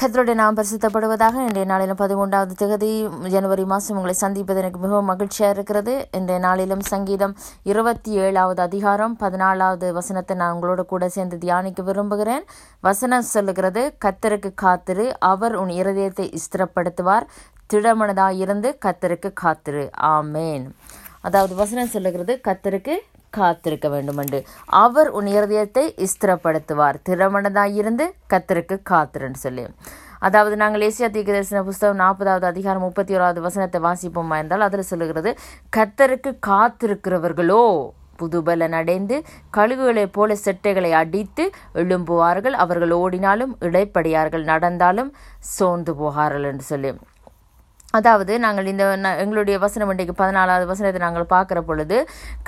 கத்தருடைய நாம் பரிசுத்தப்படுவதாக இன்றைய நாளிலும் பதிமூன்றாவது திகதி ஜனவரி மாதம் உங்களை சந்திப்பது எனக்கு மிகவும் மகிழ்ச்சியாக இருக்கிறது. இன்றைய நாளிலும் சங்கீதம் இருபத்தி ஏழாவது அதிகாரம் பதினாலாவது வசனத்தை நான் உங்களோட கூட சேர்ந்து தியானிக்க விரும்புகிறேன். வசனம் சொல்லுகிறது கத்தருக்கு காத்திரு அவர் உன் இருதயத்தை ஸ்திரப்படுத்துவார். திடமனதாயிருந்து கத்தருக்கு காத்திரு. ஆமேன். அதாவது வசனம் சொல்லுகிறது கத்தருக்கு காத்திருக்க வேண்டுமென்று அவர் உன் இருதயத்தை ஸ்திரப்படுத்துவார். திறமனதாயிருந்து கத்தருக்கு காத்திருன்னு சொல்லி. அதாவது நாங்கள் ஏசியா தீர்க்கதரிசன புஸ்தகம் நாற்பதாவது அதிகாரம் முப்பத்தி ஓராவது வசனத்தை வாசிப்போமா இருந்தால் அதில் சொல்லுகிறது கத்தருக்கு காத்திருக்கிறவர்களோ புதுபலன் அடைந்து கழுகுகளைப் போல செட்டைகளை அடித்து எழும்புவார்கள். அவர்கள் ஓடினாலும் இடைப்படியார்கள். நடந்தாலும் சோர்ந்து போகார்கள் என்று சொல்லி. அதாவது நாங்கள் இந்த எங்களுடைய வசனம் இன்றைக்கு பதினாலாவது வசனத்தை நாங்கள் பார்க்குற பொழுது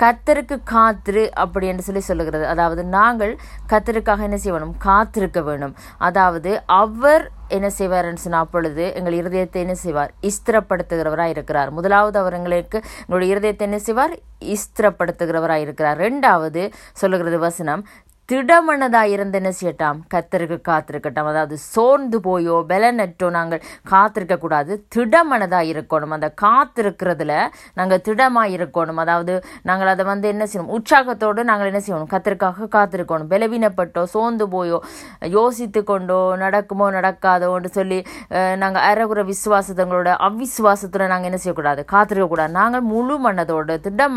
கத்தருக்கு காத்திரு அப்படி என்று சொல்லி சொல்லுகிறது. அதாவது நாங்கள் கத்தருக்காக என்ன செய்யணும் காத்திருக்க வேணும். அதாவது அவர் என்ன செய்வார்னு சொன்னால் அப்பொழுது எங்கள் இருதயத்தை என்ன செய்வார்? இஸ்திரப்படுத்துகிறவராக இருக்கிறார். முதலாவது அவர் எங்களுக்கு எங்களுடைய இருதயத்தை என்ன செய்வார்? இஸ்திரப்படுத்துகிறவராக இருக்கிறார். ரெண்டாவது சொல்லுகிறது வசனம் திடமனதாக இருந்து என்ன செய்யட்டாம் கத்தருக்கு காத்திருக்கட்டும். அதாவது சோர்ந்து போயோ பலனற்றோ நாங்கள் காத்திருக்க கூடாது. திடமனதாக இருக்கணும் அந்த காத்திருக்கிறதுல நாங்கள் திடமாக இருக்கணும் அதாவது நாங்கள் அதை வந்து என்ன செய்யணும்? உற்சாகத்தோடு நாங்கள் என்ன செய்யணும்? கத்திற்காக காத்திருக்கணும். பலவீனப்பட்டோ சோர்ந்து போயோ யோசித்து கொண்டோ நடக்குமோ நடக்காதோன்னு சொல்லி நாங்கள் அறகுற விசுவாசத்தங்களோட அவ்விசுவாசத்தோட நாங்கள் என்ன செய்யக்கூடாது? காத்திருக்கக்கூடாது நாங்கள் முழு மனதோடு திட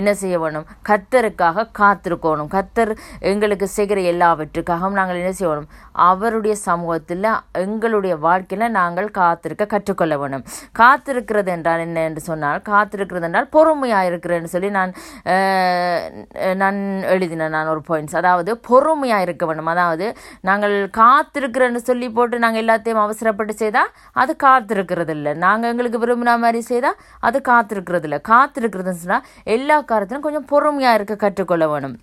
என்ன செய்ய வேணும்? கத்தருக்காக காத்திருக்கணும். கத்தர் எங்களுக்கு செய்கிற எல்லாவற்றுக்காகவும் நாங்கள் என்ன செய்யணும்? அவருடைய சமூகத்தில் எங்களுடைய வாழ்க்கையில் நாங்கள் காத்திருக்க கற்றுக்கொள்ள வேணும் காத்திருக்கிறது என்றால் என்ன என்று சொன்னால் காத்திருக்கிறது என்றால் பொறுமையாக இருக்கிறேன்னு சொல்லி நான் நான் எழுதினேன் நான் ஒரு பாயிண்ட்ஸ் அதாவது பொறுமையாக இருக்க வேணும் அதாவது நாங்கள் காத்திருக்கிறேன்னு சொல்லி போட்டு நாங்கள் எல்லாத்தையும் அவசரப்பட்டு செய்தால் அது காத்திருக்கிறது இல்லை. நாங்கள் எங்களுக்கு விரும்பின மாதிரி செய்தால் அது காத்திருக்கிறது இல்லை. காத்திருக்கிறதுன்னு சொன்னால் எல்லா காரத்திலும் கொஞ்சம் பொறுமையாக இருக்க கற்றுக்கொள்ள வேணும்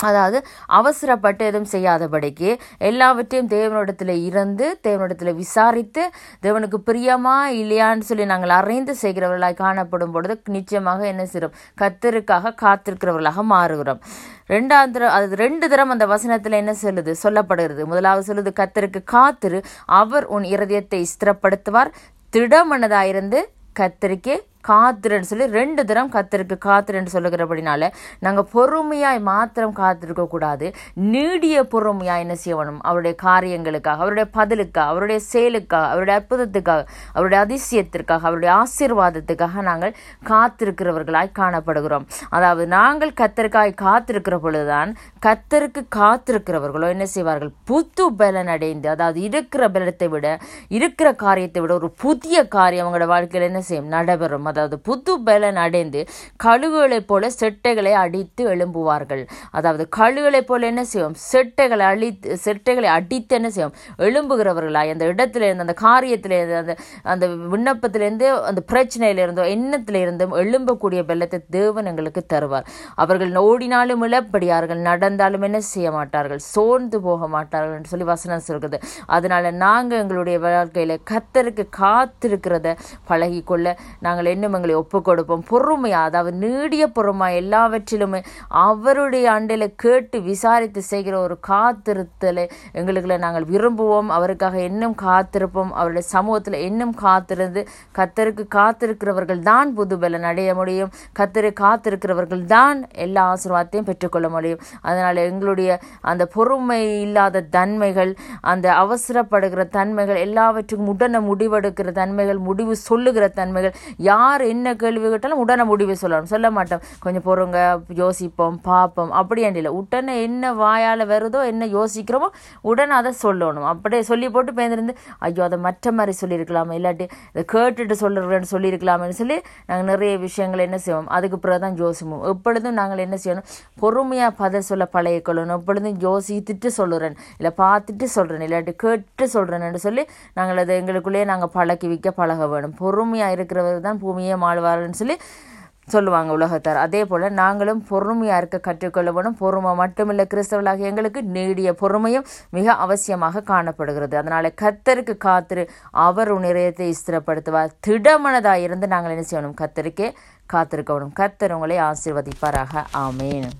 அதாவது அவசரப்பட்டு எதுவும் செய்யாதபடிக்கு எல்லாவற்றையும் தேவனிடத்தில் இருந்து தேவனிடத்தில் விசாரித்து தேவனுக்கு பிரியமா இல்லையான்னு சொல்லி நாங்கள் அறிந்து செய்கிறவர்களாய் காணப்படும் பொழுது நிச்சயமாக என்ன செய்கிறோம்? கத்தருக்காக காத்திருக்கிறவர்களாக மாறுகிறோம். ரெண்டாவது தரம் அது ரெண்டு தரம் அந்த வசனத்தில் என்ன சொல்லுது? சொல்லப்படுகிறது. முதலாவது சொல்லுது கத்தருக்கு காத்திரு அவர் உன் இருதயத்தை ஸ்திரப்படுத்துவார் திடமனதாயிருந்து கத்தருக்கே காத்துறன்னு சொல்லி ரெண்டு தரம் கத்தருக்கு காத்துறன்னு சொல்லுகிறபடினால நாங்கள் பொறுமையாய் மாத்திரம் காத்திருக்க கூடாது. நீடிய பொறுமையாக என்ன செய்யணும்? அவருடைய காரியங்களுக்காக அவருடைய பதிலுக்காக அவருடைய செயலுக்காக அவருடைய அற்புதத்துக்காக அவருடைய அதிசயத்திற்காக அவருடைய ஆசீர்வாதத்துக்காக நாங்கள் காத்திருக்கிறவர்களாய் காணப்படுகிறோம். அதாவது நாங்கள் கத்தருக்காய் காத்திருக்கிற பொழுதுதான் கத்தருக்கு காத்திருக்கிறவர்களோ என்ன செய்வார்கள்? புத்து பலன் அடைந்து அதாவது இருக்கிற பலத்தை விட இருக்கிற காரியத்தை விட ஒரு புதிய காரியம் அவங்களோட வாழ்க்கையில் என்ன செய்யும்? நடைபெறும். அதாவது புது பலன் அடைந்து கழுகுகளைப் போல செட்டைகளை அடித்து எழும்புவார்கள். அதாவது கழுகுகளைப் போல என்ன செய்வோம் செட்டைகளை அழித்து செட்டைகளை அடித்து என்ன செய்வோம் எழும்புகிறவர்களாய் அந்த இடத்துலேருந்து அந்த காரியத்திலேருந்து அந்த அந்த விண்ணப்பத்திலேருந்து அந்த பிரச்சனையிலிருந்தோ எண்ணத்திலிருந்தும் இருந்தும் எழும்பக்கூடிய பலத்தை தேவன் எங்களுக்கு தருவார். அவர்கள் ஓடினாலும் இழப்படியார்கள் நடந்தாலும் என்ன செய்ய மாட்டார்கள்? சோர்ந்து போக மாட்டார்கள் என்று சொல்லி வசனம் சொல்கிறது. அதனால் நாங்கள் எங்களுடைய வாழ்க்கையில் கத்தருக்கு காத்திருக்கிறத பழகிக்கொள்ள நாங்கள் இன்னும் எங்களை கொடுப்போம் பொறுமையா அதாவது நீடிய பொறுமை எல்லாவற்றிலுமே அவருடைய அண்டையில கேட்டு விசாரித்து செய்கிற ஒரு காத்திருத்தலை எங்களுக்குள்ள நாங்கள் விரும்புவோம். அவருக்காக இன்னும் காத்திருப்போம். அவருடைய சமூகத்தில் இன்னும் காத்திருந்து கத்தருக்கு காத்திருக்கிறவர்கள் தான் புதுபலன் அடைய முடியும். கத்தரை காத்திருக்கிறவர்கள் தான் எல்லா ஆசீர்வாதத்தையும் பெற்றுக்கொள்ள முடியும். அதனால் எங்களுடைய அந்த பொறுமை இல்லாத தன்மைகள் அந்த அவசரப்படுகிற தன்மைகள் எல்லாவற்றுக்கும் உடனே முடிவெடுக்கிற தன்மைகள் முடிவு சொல்லுகிற தன்மைகள் யார் யார் என்ன கேள்வி கேட்டாலும் உடனே முடிவு சொல்லணும். சொல்ல மாட்டோம். கொஞ்சம் பொறுங்க யோசிப்போம் பார்ப்போம். அப்படி இல்லை உடனே என்ன வாயால் வருதோ என்ன யோசிக்கிறோமோ உடனே அதை சொல்லணும். அப்படியே சொல்லி போட்டு பேர்ந்திருந்து ஐயோ அதை மற்ற மாதிரி சொல்லியிருக்கலாமே. இல்லாட்டி இதை கேட்டுட்டு சொல்லுறேன்னு சொல்லியிருக்கலாமேன்னு சொல்லி நாங்கள் நிறைய விஷயங்கள் என்ன செய்வோம். அதுக்கு பிறகு தான் யோசிப்போம். எப்பொழுதும் நாங்கள் என்ன செய்யணும்? பொறுமையாக பதில் சொல்ல பழகிக்கொள்ளணும். எப்பொழுதும் யோசித்துட்டு சொல்லுறேன் இல்லை பார்த்துட்டு சொல்கிறேன் இல்லாட்டி கேட்டு சொல்கிறேன்னு சொல்லி நாங்கள் அதை எங்களுக்குள்ளேயே நாங்கள் பழக்கி வைக்க பழக வேணும். பொறுமையாக இருக்கிறவர் தான் பூமி பூமியே மாழ்வாருன்னு சொல்லி சொல்லுவாங்க உலகத்தார். அதே போல் நாங்களும் பொறுமையாக இருக்க கற்றுக்கொள்ள வேணும் பொறுமை மட்டுமில்லை. கிறிஸ்தவர்களாக எங்களுக்கு நீடிய பொறுமையும் மிக அவசியமாக காணப்படுகிறது. அதனால் கத்தருக்கு காத்திரு. அவர் நிறையத்தை ஸ்திரப்படுத்துவார். திடமனதாக இருந்து நாங்கள் என்ன செய்யணும்? கத்தருக்கே காத்திருக்க வேணும் கத்தர் உங்களை ஆசீர்வதிப்பாராக. ஆமேன்.